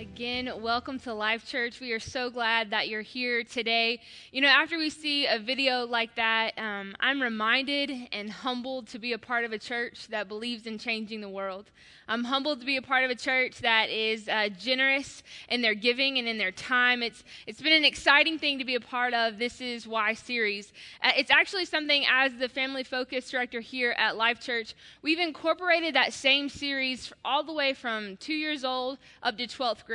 Again, welcome to Life Church. We are so glad that you're here today. You know, after we see a video like that, um, I'm reminded and humbled to be a part of a church that believes in changing the world. I'm humbled to be a part of a church that is uh, generous in their giving and in their time. It's it's been an exciting thing to be a part of. This is why series. Uh, it's actually something as the family focus director here at Life Church, we've incorporated that same series all the way from two years old up to 12th grade.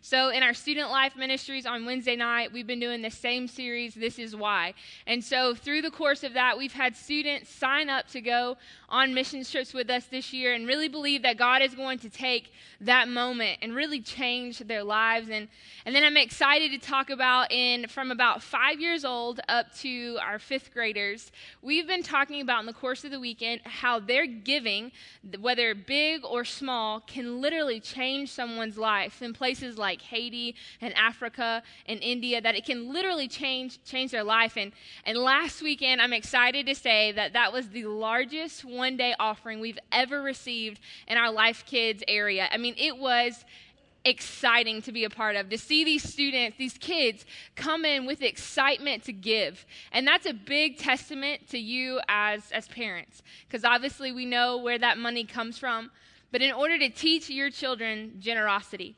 So in our student life ministries on Wednesday night, we've been doing the same series. This is why. And so through the course of that, we've had students sign up to go on mission trips with us this year and really believe that God is going to take that moment and really change their lives. And, and then I'm excited to talk about in from about five years old up to our fifth graders. We've been talking about in the course of the weekend how their giving, whether big or small, can literally change someone's life places like Haiti and Africa and India, that it can literally change change their life. And, and last weekend, I'm excited to say that that was the largest one one day offering we've ever received in our Life Kids area. I mean, it was exciting to be a part of to see these students these kids come in with excitement to give and that's a big testament to you as as parents because obviously we know where that money comes from but in order to teach your children generosity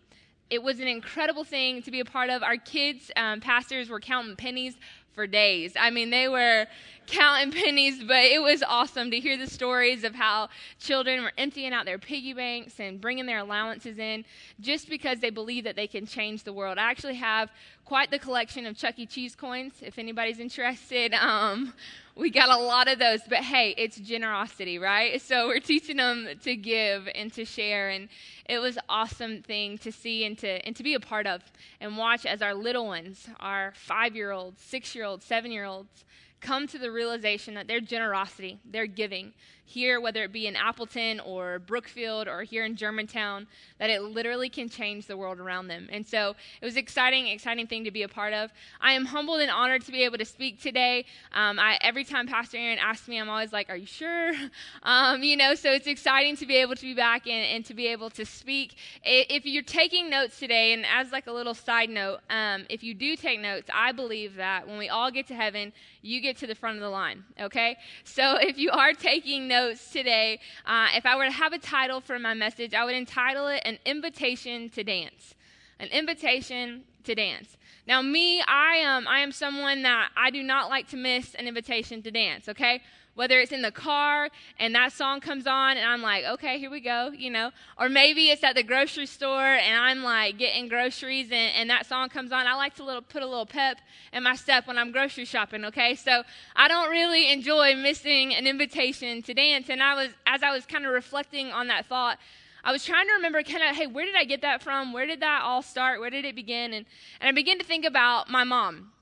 it was an incredible thing to be a part of our kids um, pastors were counting pennies for days. I mean, they were counting pennies, but it was awesome to hear the stories of how children were emptying out their piggy banks and bringing their allowances in just because they believe that they can change the world. I actually have quite the collection of Chuck E. Cheese coins, if anybody's interested. Um, we got a lot of those, but hey, it's generosity, right? So we're teaching them to give and to share, and it was awesome thing to see and to and to be a part of and watch as our little ones, our five year olds, six year olds, seven year olds, come to the realization that their generosity, their giving, here, whether it be in Appleton or Brookfield or here in Germantown, that it literally can change the world around them. And so it was exciting, exciting thing to be a part of. I am humbled and honored to be able to speak today. Um, I, every time Pastor Aaron asks me, I'm always like, Are you sure? Um, you know, so it's exciting to be able to be back and, and to be able to speak. If you're taking notes today, and as like a little side note, um, if you do take notes, I believe that when we all get to heaven, you get to the front of the line, okay? So if you are taking notes today, uh, if I were to have a title for my message, I would entitle it An Invitation to Dance. An Invitation to Dance. Now, me, I am, I am someone that I do not like to miss an invitation to dance, okay? Whether it's in the car and that song comes on and I'm like, okay, here we go, you know, or maybe it's at the grocery store and I'm like getting groceries and, and that song comes on. I like to little, put a little pep in my step when I'm grocery shopping, okay? So I don't really enjoy missing an invitation to dance. And I was, as I was kind of reflecting on that thought, I was trying to remember kind of, hey, where did I get that from? Where did that all start? Where did it begin? And, and I began to think about my mom.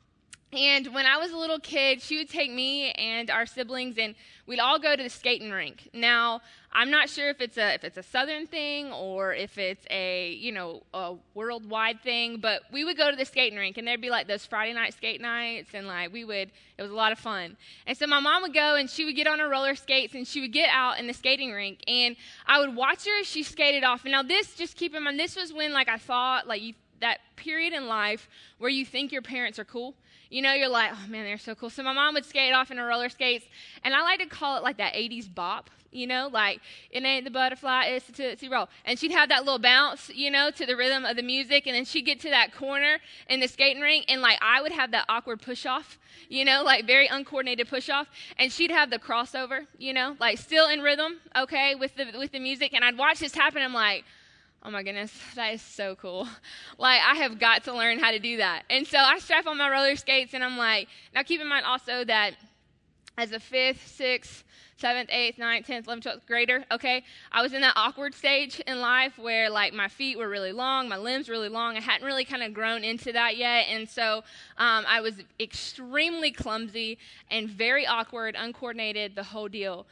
And when I was a little kid, she would take me and our siblings, and we'd all go to the skating rink. Now, I'm not sure if it's a if it's a southern thing or if it's a you know a worldwide thing, but we would go to the skating rink, and there'd be like those Friday night skate nights, and like we would. It was a lot of fun. And so my mom would go, and she would get on her roller skates, and she would get out in the skating rink, and I would watch her as she skated off. And now this, just keep in mind, this was when like I thought like you that period in life where you think your parents are cool you know, you're like, oh man, they're so cool. So my mom would skate off in her roller skates, and I like to call it like that 80s bop, you know, like it ain't the butterfly, it's the tootsie roll. And she'd have that little bounce, you know, to the rhythm of the music, and then she'd get to that corner in the skating rink, and like I would have that awkward push off, you know, like very uncoordinated push off, and she'd have the crossover, you know, like still in rhythm, okay, with the with the music, and I'd watch this happen. I'm like Oh my goodness, that is so cool. Like, I have got to learn how to do that. And so I strap on my roller skates and I'm like, now keep in mind also that as a fifth, sixth, seventh, eighth, ninth, tenth, eleventh, twelfth grader, okay, I was in that awkward stage in life where like my feet were really long, my limbs really long. I hadn't really kind of grown into that yet. And so um, I was extremely clumsy and very awkward, uncoordinated, the whole deal.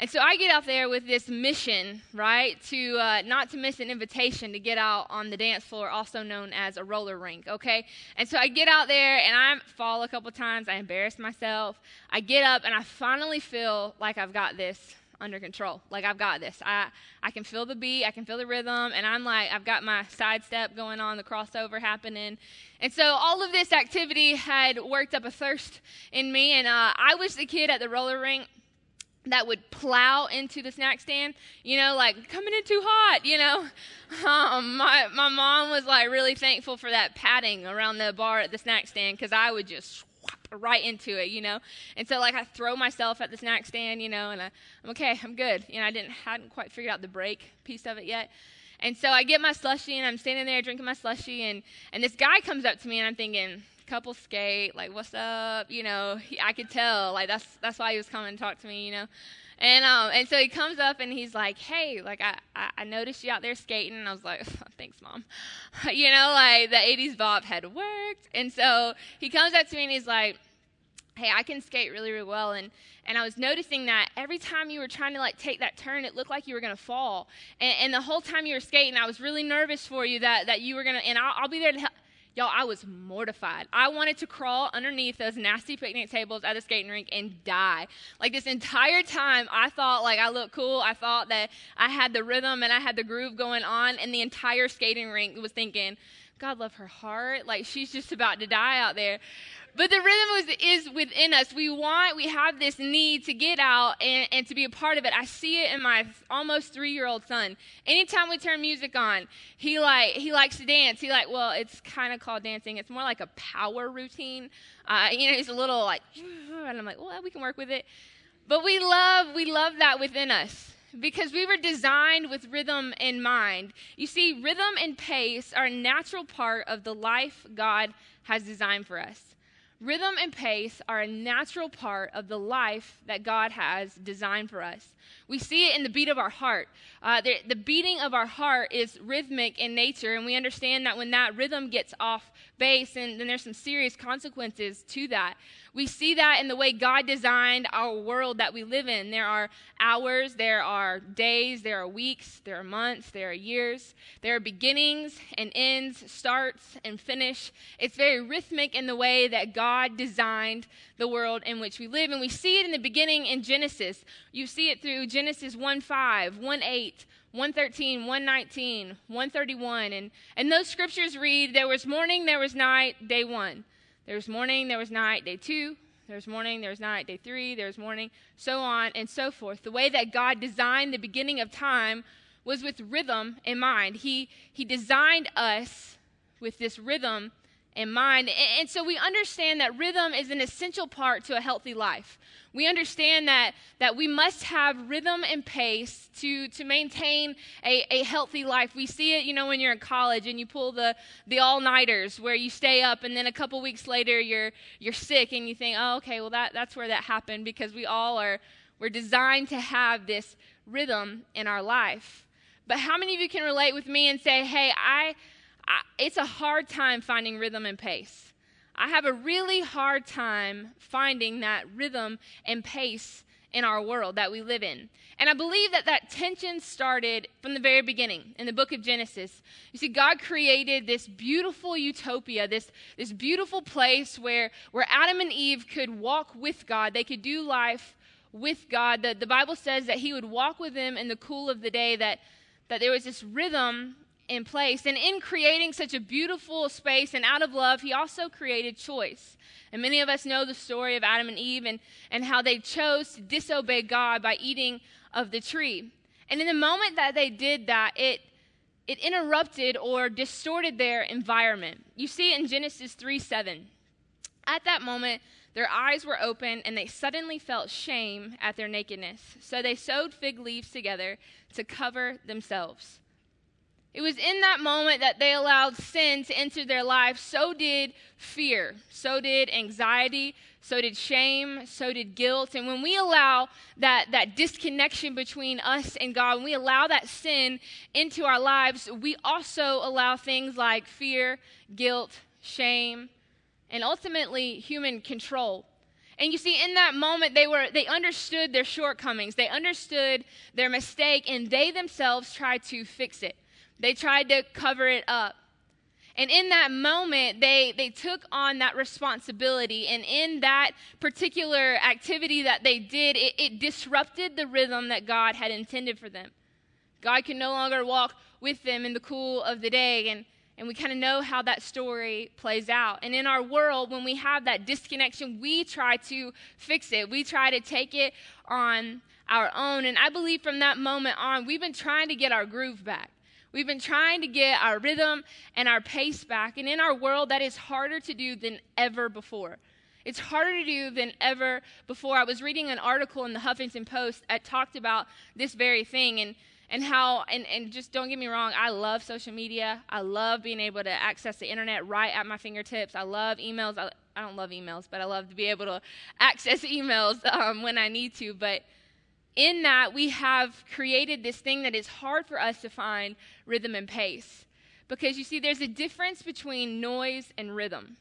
And so I get out there with this mission, right, to uh, not to miss an invitation to get out on the dance floor, also known as a roller rink, okay? And so I get out there and I fall a couple times. I embarrass myself. I get up and I finally feel like I've got this. under control. Like I've got this. I I can feel the beat, I can feel the rhythm, and I'm like I've got my sidestep going on, the crossover happening, and so all of this activity had worked up a thirst in me, and uh, I was the kid at the roller rink that would plow into the snack stand, you know, like coming in too hot, you know. Um, my my mom was like really thankful for that padding around the bar at the snack stand because I would just right into it, you know. And so like I throw myself at the snack stand, you know, and I, I'm okay, I'm good. You know, I didn't hadn't quite figured out the break piece of it yet. And so I get my slushy and I'm standing there drinking my slushy and and this guy comes up to me and I'm thinking, couple skate, like what's up, you know. He, I could tell, like that's that's why he was coming to talk to me, you know. And um, and so he comes up and he's like, "Hey, like I, I, I noticed you out there skating." And I was like, "Thanks, mom." you know, like the '80s bop had worked. And so he comes up to me and he's like, "Hey, I can skate really, really well." And and I was noticing that every time you were trying to like take that turn, it looked like you were gonna fall. And, and the whole time you were skating, I was really nervous for you that that you were gonna. And I'll, I'll be there to help Y'all, I was mortified. I wanted to crawl underneath those nasty picnic tables at the skating rink and die. Like this entire time, I thought like I looked cool. I thought that I had the rhythm and I had the groove going on, and the entire skating rink was thinking, God love her heart. Like she's just about to die out there. But the rhythm is, is within us. We want, we have this need to get out and, and to be a part of it. I see it in my almost three year old son. Anytime we turn music on, he like he likes to dance. He like, well, it's kind of called dancing. It's more like a power routine. Uh, you know, he's a little like, and I'm like, well, we can work with it. But we love, we love that within us because we were designed with rhythm in mind. You see, rhythm and pace are a natural part of the life God has designed for us. Rhythm and pace are a natural part of the life that God has designed for us. We see it in the beat of our heart. Uh, the, the beating of our heart is rhythmic in nature, and we understand that when that rhythm gets off base, and then there's some serious consequences to that. We see that in the way God designed our world that we live in. There are hours, there are days, there are weeks, there are months, there are years, there are beginnings and ends, starts and finish. It's very rhythmic in the way that God designed the world in which we live. And we see it in the beginning in Genesis. You see it through Genesis 1 5, 1 8. 113, 119, 131. And, and those scriptures read, There was morning, there was night, day one. There was morning, there was night, day two. There was morning, there was night, day three. There was morning, so on and so forth. The way that God designed the beginning of time was with rhythm in mind. He, he designed us with this rhythm in mind. And, and so we understand that rhythm is an essential part to a healthy life. We understand that, that we must have rhythm and pace to, to maintain a, a healthy life. We see it, you know, when you're in college and you pull the, the all-nighters where you stay up and then a couple weeks later you're, you're sick and you think, oh, okay, well, that, that's where that happened because we all are, we're designed to have this rhythm in our life. But how many of you can relate with me and say, hey, I, I it's a hard time finding rhythm and pace? I have a really hard time finding that rhythm and pace in our world that we live in. And I believe that that tension started from the very beginning in the book of Genesis. You see, God created this beautiful utopia, this, this beautiful place where, where Adam and Eve could walk with God. They could do life with God. The, the Bible says that He would walk with them in the cool of the day, that, that there was this rhythm in place. And in creating such a beautiful space and out of love, he also created choice. And many of us know the story of Adam and Eve and, and how they chose to disobey God by eating of the tree. And in the moment that they did that, it, it interrupted or distorted their environment. You see in Genesis 3 7. At that moment, their eyes were open and they suddenly felt shame at their nakedness. So they sewed fig leaves together to cover themselves. It was in that moment that they allowed sin to enter their life. So did fear, so did anxiety, so did shame, so did guilt. And when we allow that, that disconnection between us and God, when we allow that sin into our lives, we also allow things like fear, guilt, shame, and ultimately human control. And you see, in that moment, they were they understood their shortcomings, they understood their mistake, and they themselves tried to fix it. They tried to cover it up. And in that moment, they, they took on that responsibility. And in that particular activity that they did, it, it disrupted the rhythm that God had intended for them. God can no longer walk with them in the cool of the day. And, and we kind of know how that story plays out. And in our world, when we have that disconnection, we try to fix it. We try to take it on our own. And I believe from that moment on, we've been trying to get our groove back. We've been trying to get our rhythm and our pace back. And in our world, that is harder to do than ever before. It's harder to do than ever before. I was reading an article in the Huffington Post that talked about this very thing and, and how, and, and just don't get me wrong, I love social media. I love being able to access the internet right at my fingertips. I love emails. I, I don't love emails, but I love to be able to access emails um, when I need to. But in that, we have created this thing that is hard for us to find rhythm and pace. Because you see, there's a difference between noise and rhythm.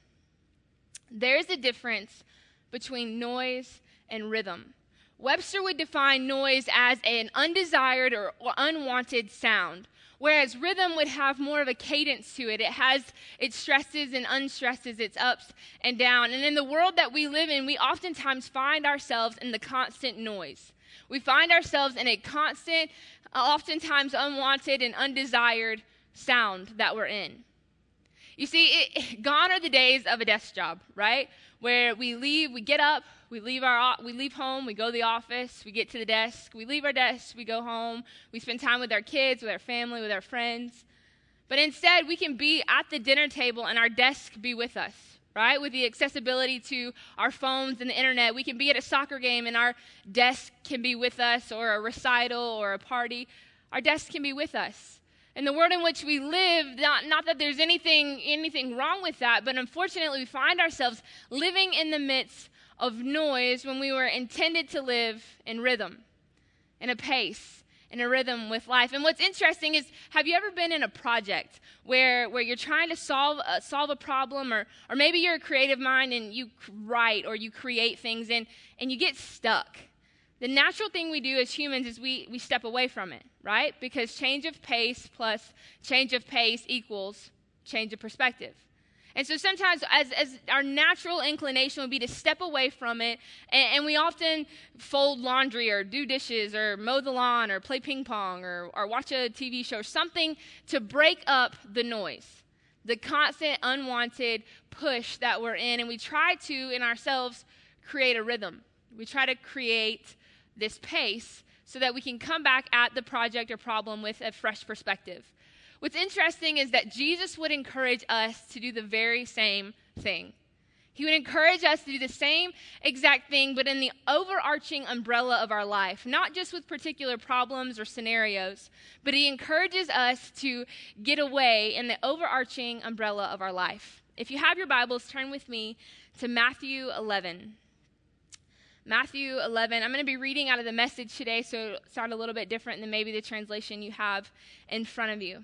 There's a difference between noise and rhythm. Webster would define noise as an undesired or, or, unwanted sound, whereas rhythm would have more of a cadence to it. It has its stresses and unstresses, its ups and downs. And in the world that we live in, we oftentimes find ourselves in the constant noise. We find ourselves in a constant, oftentimes unwanted and undesired sound that we're in. You see, it, gone are the days of a desk job, right? Where we leave, we get up, we leave our we leave home, we go to the office, we get to the desk, we leave our desk, we go home, we spend time with our kids, with our family, with our friends. But instead, we can be at the dinner table and our desk be with us right? With the accessibility to our phones and the internet, we can be at a soccer game and our desk can be with us, or a recital or a party. Our desk can be with us. In the world in which we live, not, not that there's anything, anything wrong with that, but unfortunately, we find ourselves living in the midst of noise when we were intended to live in rhythm, in a pace, in a rhythm with life. And what's interesting is, have you ever been in a project where, where you're trying to solve, uh, solve a problem, or, or maybe you're a creative mind and you write or you create things and, and you get stuck? The natural thing we do as humans is we, we step away from it, right? Because change of pace plus change of pace equals change of perspective. And so sometimes, as, as our natural inclination would be to step away from it, and, and, we often fold laundry or do dishes or mow the lawn or play ping pong or, or watch a TV show, or something to break up the noise, the constant unwanted push that we're in. And we try to, in ourselves, create a rhythm. We try to create this pace so that we can come back at the project or problem with a fresh perspective. What's interesting is that Jesus would encourage us to do the very same thing. He would encourage us to do the same exact thing, but in the overarching umbrella of our life, not just with particular problems or scenarios, but He encourages us to get away in the overarching umbrella of our life. If you have your Bibles, turn with me to Matthew 11. Matthew 11. I'm going to be reading out of the message today, so it'll sound a little bit different than maybe the translation you have in front of you.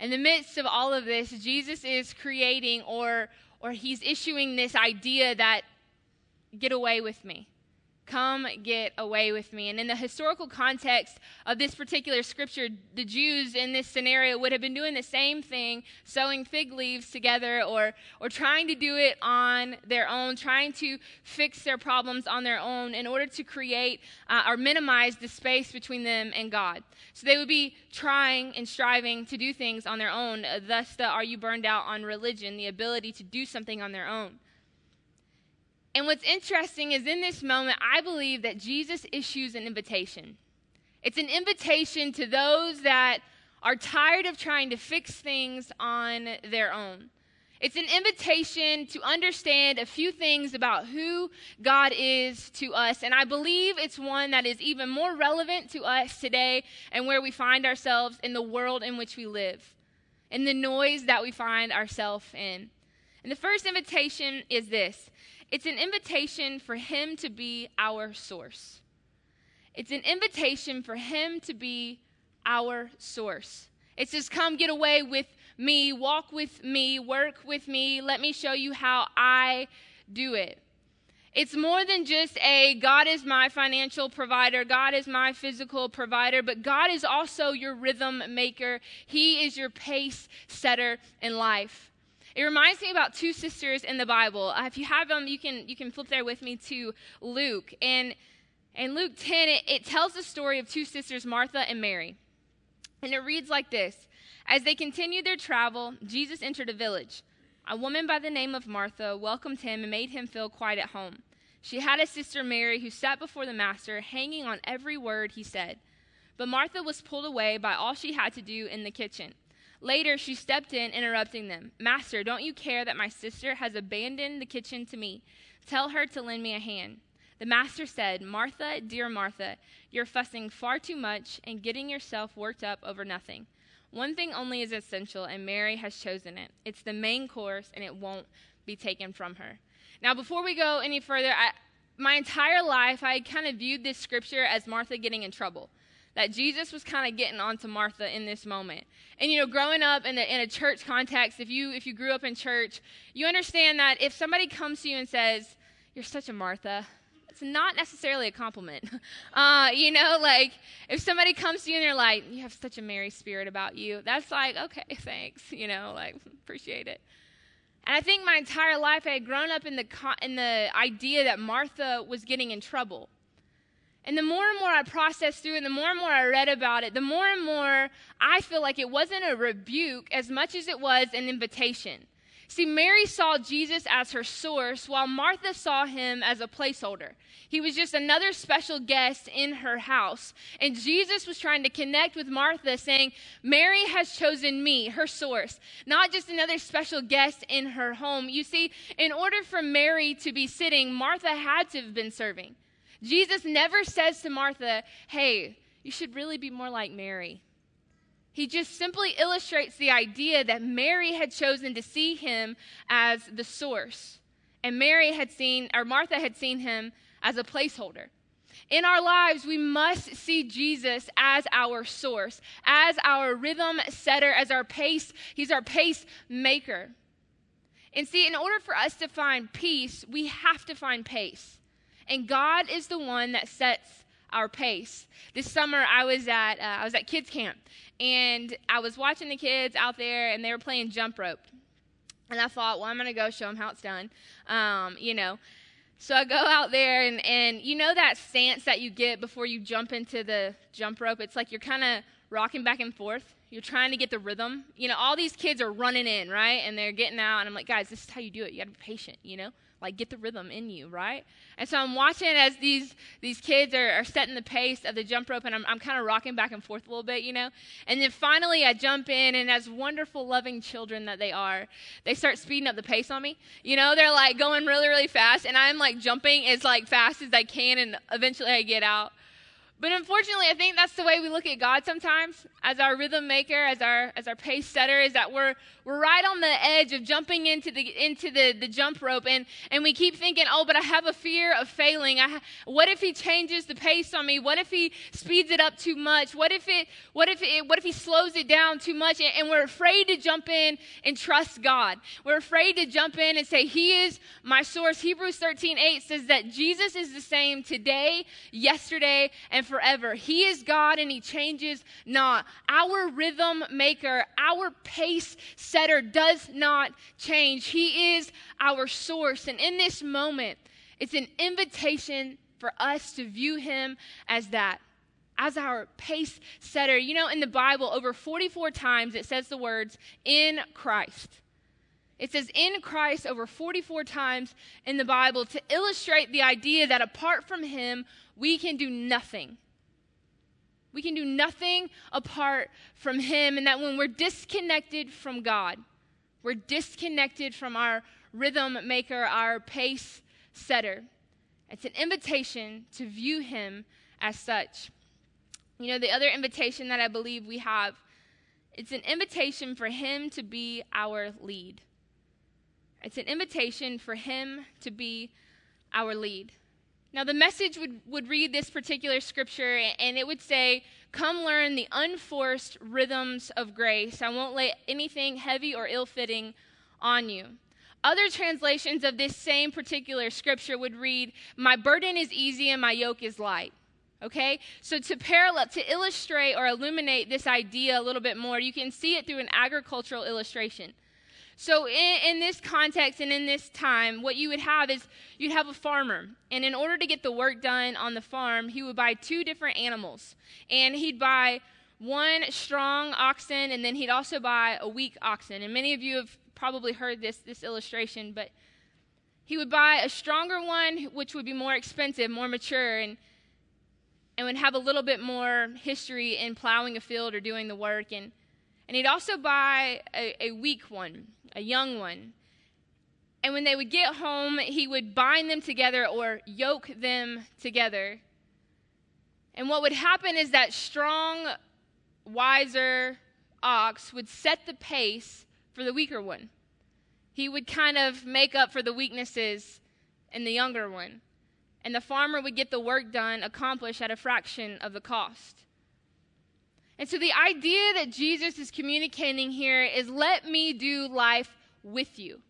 in the midst of all of this, Jesus is creating or, or he's issuing this idea that get away with me. Come get away with me. And in the historical context of this particular scripture, the Jews in this scenario would have been doing the same thing, sewing fig leaves together or, or trying to do it on their own, trying to fix their problems on their own in order to create uh, or minimize the space between them and God. So they would be trying and striving to do things on their own. Thus, the are you burned out on religion, the ability to do something on their own. And what's interesting is in this moment, I believe that Jesus issues an invitation. It's an invitation to those that are tired of trying to fix things on their own. It's an invitation to understand a few things about who God is to us. And I believe it's one that is even more relevant to us today and where we find ourselves in the world in which we live. in the noise that we find ourselves in. And the first invitation is this it's an invitation for Him to be our source. It's an invitation for Him to be our source. It says, Come get away with me, walk with me, work with me, let me show you how I do it. It's more than just a God is my financial provider, God is my physical provider, but God is also your rhythm maker. He is your pace setter in life. It reminds me about two sisters in the Bible. Uh, if you have them, you can you can flip there with me to Luke. And in Luke 10, it, it tells the story of two sisters, Martha and Mary. And it reads like this As they continued their travel, Jesus entered a village. A woman by the name of Martha welcomed him and made him feel quite at home. She had a sister, Mary, who sat before the Master, hanging on every word he said. But Martha was pulled away by all she had to do in the kitchen. Later, she stepped in, interrupting them. Master, don't you care that my sister has abandoned the kitchen to me? Tell her to lend me a hand. The master said, Martha, dear Martha, you're fussing far too much and getting yourself worked up over nothing. One thing only is essential, and Mary has chosen it. It's the main course, and it won't be taken from her. Now, before we go any further, I, my entire life, I kind of viewed this scripture as Martha getting in trouble. That Jesus was kind of getting onto Martha in this moment. And you know, growing up in a, in a church context, if you if you grew up in church, you understand that if somebody comes to you and says, "You're such a Martha," it's not necessarily a compliment. Uh, you know, like if somebody comes to you and they're like, you have such a Mary spirit about you, that's like, okay, thanks, you know, like, appreciate it. And I think my entire life I had grown up in the, in the idea that Martha was getting in trouble. And the more and more I processed through it, the more and more I read about it, the more and more I feel like it wasn't a rebuke as much as it was an invitation. See, Mary saw Jesus as her source, while Martha saw him as a placeholder. He was just another special guest in her house. And Jesus was trying to connect with Martha, saying, Mary has chosen me, her source, not just another special guest in her home. You see, in order for Mary to be sitting, Martha had to have been serving. Jesus never says to Martha, Hey, you should really be more like Mary. He just simply illustrates the idea that Mary had chosen to see him as the source, and Mary had seen, or Martha had seen him as a placeholder. In our lives, we must see Jesus as our source, as our rhythm setter, as our pace. He's our pace maker. And see, in order for us to find peace, we have to find pace. And God is the one that sets our pace. This summer, I was at uh, I was at kids camp, and I was watching the kids out there, and they were playing jump rope. And I thought, well, I'm gonna go show them how it's done, um, you know. So I go out there, and and you know that stance that you get before you jump into the jump rope. It's like you're kind of rocking back and forth. You're trying to get the rhythm. You know, all these kids are running in, right? And they're getting out, and I'm like, guys, this is how you do it. You got to be patient, you know like get the rhythm in you, right? And so I'm watching as these these kids are, are setting the pace of the jump rope, and I'm, I'm kind of rocking back and forth a little bit, you know. And then finally, I jump in, and as wonderful, loving children that they are, they start speeding up the pace on me. You know, they're like going really, really fast, and I'm like jumping as like fast as I can, and eventually I get out. But unfortunately, I think that's the way we look at God sometimes as our rhythm maker, as our as our pace setter, is that we're we're right on the edge of jumping into the into the, the jump rope and, and we keep thinking, oh, but I have a fear of failing. I, what if he changes the pace on me? What if he speeds it up too much? What if it what if it what if he slows it down too much? And, and we're afraid to jump in and trust God. We're afraid to jump in and say, He is my source. Hebrews 13, 8 says that Jesus is the same today, yesterday, and forever. He is God and He changes not. Our rhythm maker, our pace setter does not change. He is our source. And in this moment, it's an invitation for us to view Him as that as our pace setter. You know, in the Bible, over 44 times it says the words, in Christ. It says in Christ over 44 times in the Bible to illustrate the idea that apart from Him, we can do nothing. We can do nothing apart from Him, and that when we're disconnected from God, we're disconnected from our rhythm maker, our pace setter. It's an invitation to view Him as such. You know, the other invitation that I believe we have It's an invitation for Him to be our lead. It's an invitation for Him to be our lead. Now, the message would, would read this particular scripture, and it would say, Come learn the unforced rhythms of grace. I won't lay anything heavy or ill fitting on you. Other translations of this same particular scripture would read, My burden is easy and my yoke is light. Okay? So to parallel, to illustrate or illuminate this idea a little bit more, you can see it through an agricultural illustration. So, in, in, this context and in this time, what you would have is you'd have a farmer. And in order to get the work done on the farm, he would buy two different animals. And he'd buy one strong oxen, and then he'd also buy a weak oxen. And many of you have probably heard this, this illustration, but he would buy a stronger one, which would be more expensive, more mature, and, and would have a little bit more history in plowing a field or doing the work. And, and he'd also buy a, a weak one a young one. And when they would get home, he would bind them together or yoke them together. And what would happen is that strong, wiser ox would set the pace for the weaker one. He would kind of make up for the weaknesses in the younger one. And the farmer would get the work done, accomplished at a fraction of the cost. And so the idea that Jesus is communicating here is let me do life with you.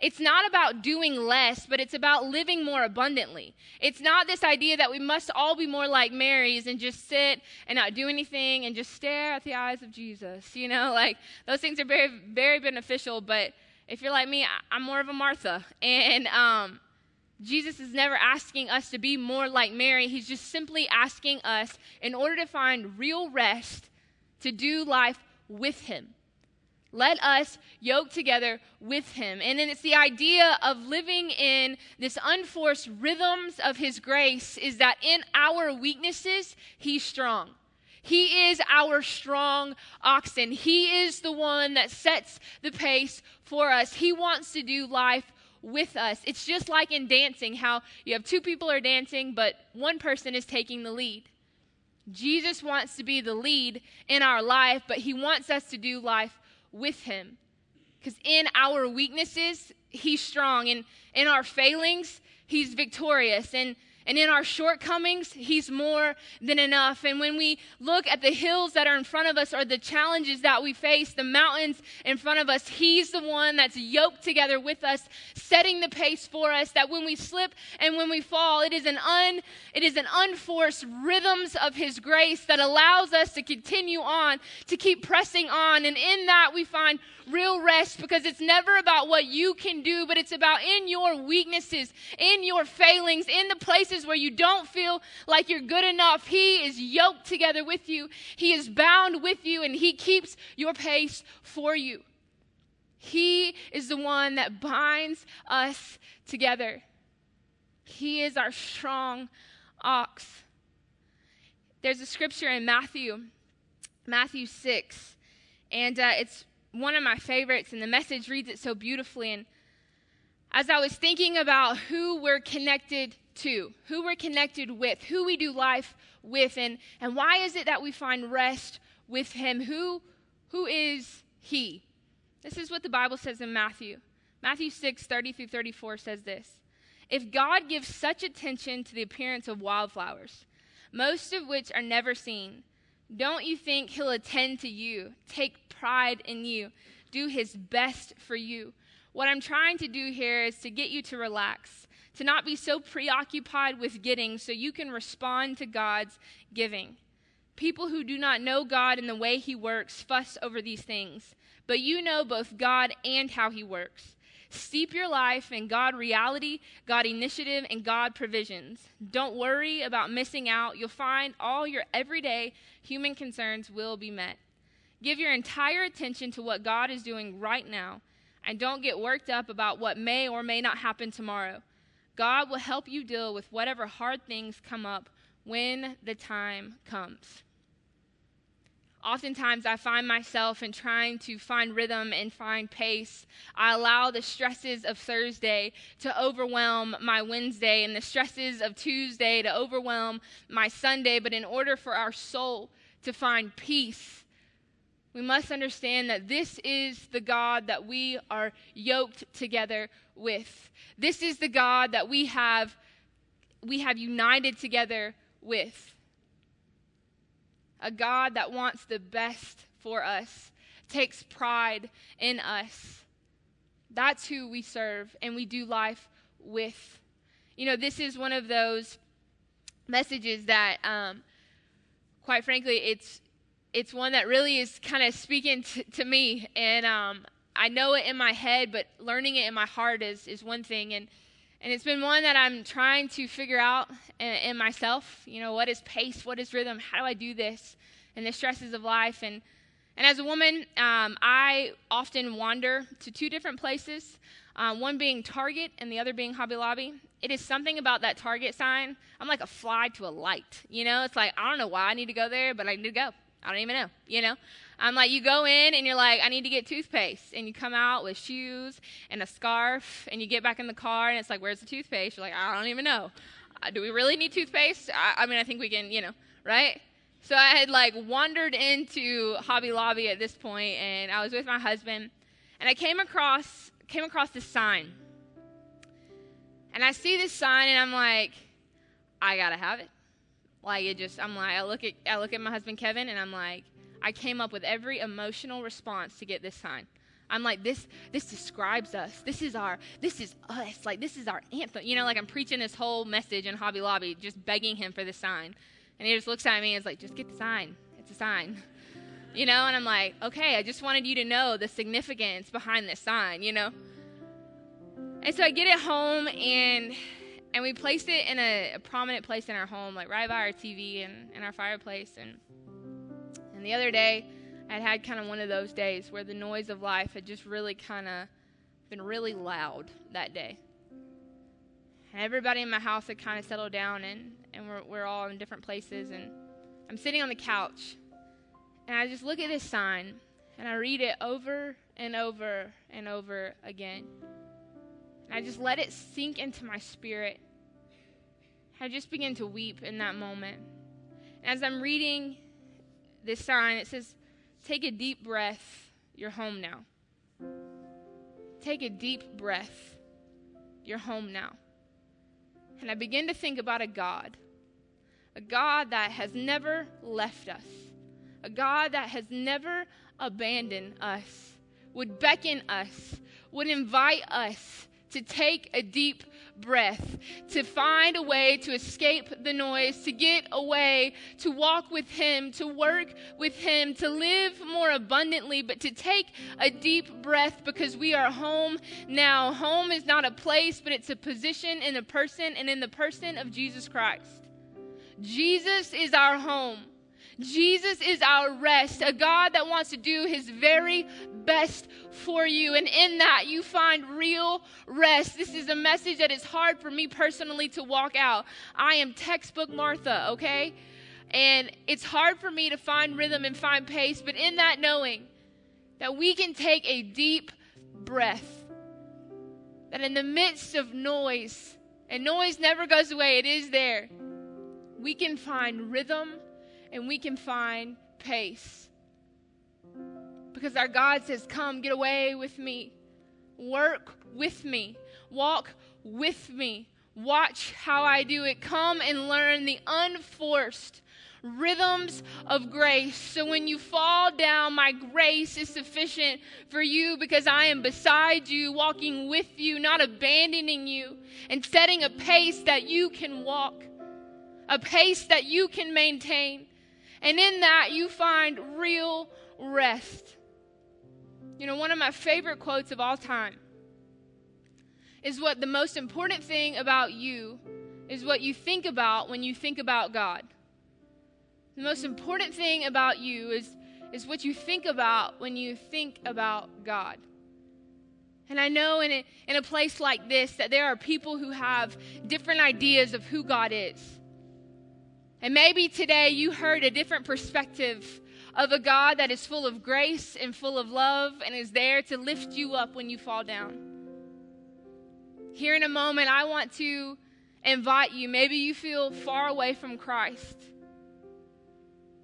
It's not about doing less, but it's about living more abundantly. It's not this idea that we must all be more like Mary's and just sit and not do anything and just stare at the eyes of Jesus. You know, like those things are very, very beneficial. But if you're like me, I'm more of a Martha. And um, Jesus is never asking us to be more like Mary. He's just simply asking us, in order to find real rest to do life with him. Let us yoke together with him. And then it's the idea of living in this unforced rhythms of his grace is that in our weaknesses, he's strong. He is our strong oxen. He is the one that sets the pace for us. He wants to do life with us. It's just like in dancing, how you have two people are dancing, but one person is taking the lead. Jesus wants to be the lead in our life, but he wants us to do life with him. Because in our weaknesses, he's strong. And in our failings, he's victorious. And and in our shortcomings, He's more than enough. And when we look at the hills that are in front of us or the challenges that we face, the mountains in front of us, He's the one that's yoked together with us, setting the pace for us. That when we slip and when we fall, it is an un, it is an unforced rhythms of His grace that allows us to continue on, to keep pressing on. And in that we find real rest because it's never about what you can do, but it's about in your weaknesses, in your failings, in the places where you don't feel like you're good enough. He is yoked together with you, He is bound with you, and He keeps your pace for you. He is the one that binds us together. He is our strong ox. There's a scripture in Matthew, Matthew 6, and uh, it's one of my favorites, and the message reads it so beautifully. And as I was thinking about who we're connected to, who we're connected with, who we do life with, and, and why is it that we find rest with Him? Who, who is He? This is what the Bible says in Matthew. Matthew 6, 30 through 34 says this If God gives such attention to the appearance of wildflowers, most of which are never seen, don't you think He'll attend to you, take pride in you, do His best for you? What I'm trying to do here is to get you to relax, to not be so preoccupied with getting so you can respond to God's giving. People who do not know God and the way He works fuss over these things, but you know both God and how He works. Steep your life in God reality, God initiative, and God provisions. Don't worry about missing out. You'll find all your everyday human concerns will be met. Give your entire attention to what God is doing right now, and don't get worked up about what may or may not happen tomorrow. God will help you deal with whatever hard things come up when the time comes oftentimes I find myself in trying to find rhythm and find pace. I allow the stresses of Thursday to overwhelm my Wednesday and the stresses of Tuesday to overwhelm my Sunday. But in order for our soul to find peace, we must understand that this is the God that we are yoked together with. This is the God that we have we have united together with. A God that wants the best for us, takes pride in us. That's who we serve and we do life with. You know, this is one of those messages that, um, quite frankly, it's it's one that really is kind of speaking t- to me, and um, I know it in my head, but learning it in my heart is is one thing, and and it's been one that I'm trying to figure out in, in myself. You know, what is pace? What is rhythm? How do I do this? And the stresses of life, and and as a woman, um, I often wander to two different places. Um, one being Target and the other being Hobby Lobby. It is something about that Target sign. I'm like a fly to a light. You know, it's like I don't know why I need to go there, but I need to go. I don't even know, you know? I'm like, you go in and you're like, I need to get toothpaste. And you come out with shoes and a scarf, and you get back in the car, and it's like, where's the toothpaste? You're like, I don't even know. Uh, do we really need toothpaste? I, I mean, I think we can, you know, right? So I had like wandered into Hobby Lobby at this point, and I was with my husband, and I came across came across this sign. And I see this sign, and I'm like, I gotta have it. Like it just, I'm like, I look at, I look at my husband Kevin, and I'm like, I came up with every emotional response to get this sign. I'm like, this, this describes us. This is our, this is us. Like this is our anthem. You know, like I'm preaching this whole message in Hobby Lobby, just begging him for this sign, and he just looks at me and is like, just get the sign. It's a sign. You know, and I'm like, okay, I just wanted you to know the significance behind this sign. You know. And so I get it home and and we placed it in a, a, prominent place in our home, like right by our TV and, and our fireplace. And and the other day, I'd had kind of one of those days where the noise of life had just really kind of been really loud that day. And everybody in my house had kind of settled down, and and we're we're all in different places. And I'm sitting on the couch, and I just look at this sign, and I read it over and over and over again. And I just let it sink into my spirit. I just began to weep in that moment. As I'm reading this sign, it says, Take a deep breath. You're home now. Take a deep breath. You're home now. And I begin to think about a God, a God that has never left us, a God that has never abandoned us, would beckon us, would invite us to take a deep breath, to find a way to escape the noise, to get away, to walk with Him, to work with Him, to live more abundantly, but to take a deep breath because we are home now. Home is not a place, but it's a position in a person and in the person of Jesus Christ. Jesus is our home. Jesus is our rest, a God that wants to do his very best for you. And in that, you find real rest. This is a message that is hard for me personally to walk out. I am textbook Martha, okay? And it's hard for me to find rhythm and find pace, but in that knowing that we can take a deep breath, that in the midst of noise, and noise never goes away, it is there, we can find rhythm and we can find pace. Because our God says, Come, get away with me. Work with me. Walk with me. Watch how I do it. Come and learn the unforced rhythms of grace. So when you fall down, my grace is sufficient for you because I am beside you, walking with you, not abandoning you, and setting a pace that you can walk, a pace that you can maintain. And in that, you find real rest. You know, one of my favorite quotes of all time is what the most important thing about you is what you think about when you think about God. The most important thing about you is, is what you think about when you think about God. And I know in a, in a place like this that there are people who have different ideas of who God is. And maybe today you heard a different perspective of a God that is full of grace and full of love and is there to lift you up when you fall down. Here in a moment, I want to invite you. Maybe you feel far away from Christ.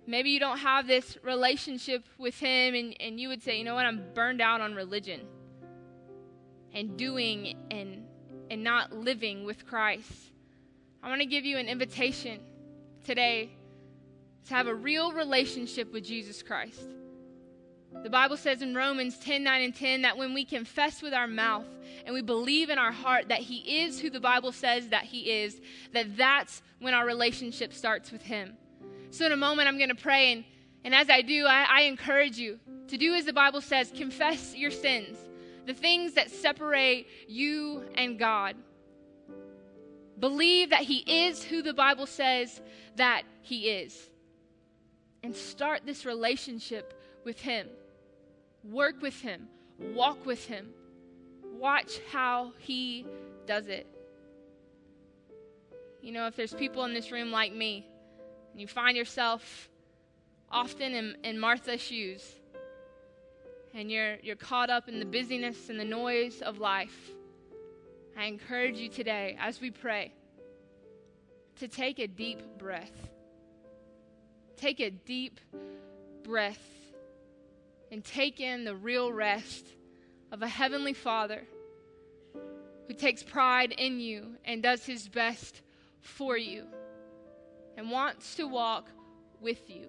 Maybe you don't have this relationship with Him, and, and you would say, you know what, I'm burned out on religion and doing and, and not living with Christ. I want to give you an invitation today to have a real relationship with Jesus Christ. The Bible says in Romans 10 9 and 10 that when we confess with our mouth and we believe in our heart that He is who the Bible says that He is, that that's when our relationship starts with Him. So, in a moment, I'm going to pray, and, and as I do, I, I encourage you to do as the Bible says confess your sins, the things that separate you and God. Believe that He is who the Bible says that He is. And start this relationship with Him. Work with Him. Walk with Him. Watch how He does it. You know, if there's people in this room like me, and you find yourself often in, in Martha's shoes, and you're, you're caught up in the busyness and the noise of life, I encourage you today, as we pray, to take a deep breath. Take a deep breath and take in the real rest of a Heavenly Father who takes pride in you and does his best for you and wants to walk with you.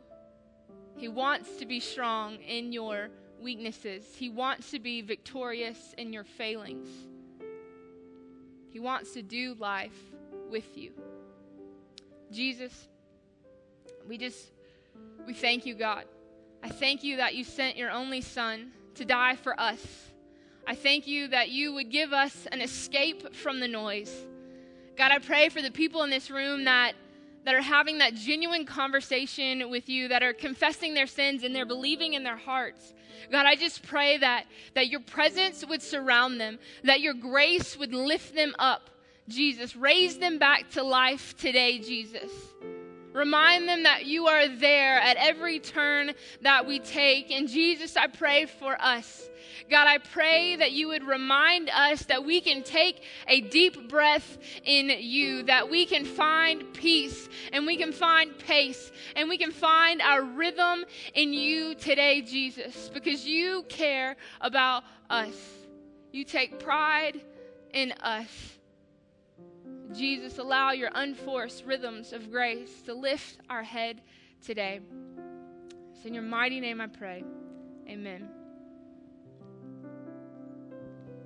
He wants to be strong in your weaknesses. He wants to be victorious in your failings. He wants to do life with you. Jesus, we just, we thank you, God. I thank you that you sent your only Son to die for us. I thank you that you would give us an escape from the noise. God, I pray for the people in this room that that are having that genuine conversation with you, that are confessing their sins and they're believing in their hearts. God, I just pray that, that your presence would surround them, that your grace would lift them up, Jesus. Raise them back to life today, Jesus. Remind them that you are there at every turn that we take. And Jesus, I pray for us God, I pray that you would remind us that we can take a deep breath in you, that we can find peace and we can find pace and we can find our rhythm in you today, Jesus, because you care about us. You take pride in us. Jesus, allow your unforced rhythms of grace to lift our head today. It's in your mighty name I pray. Amen.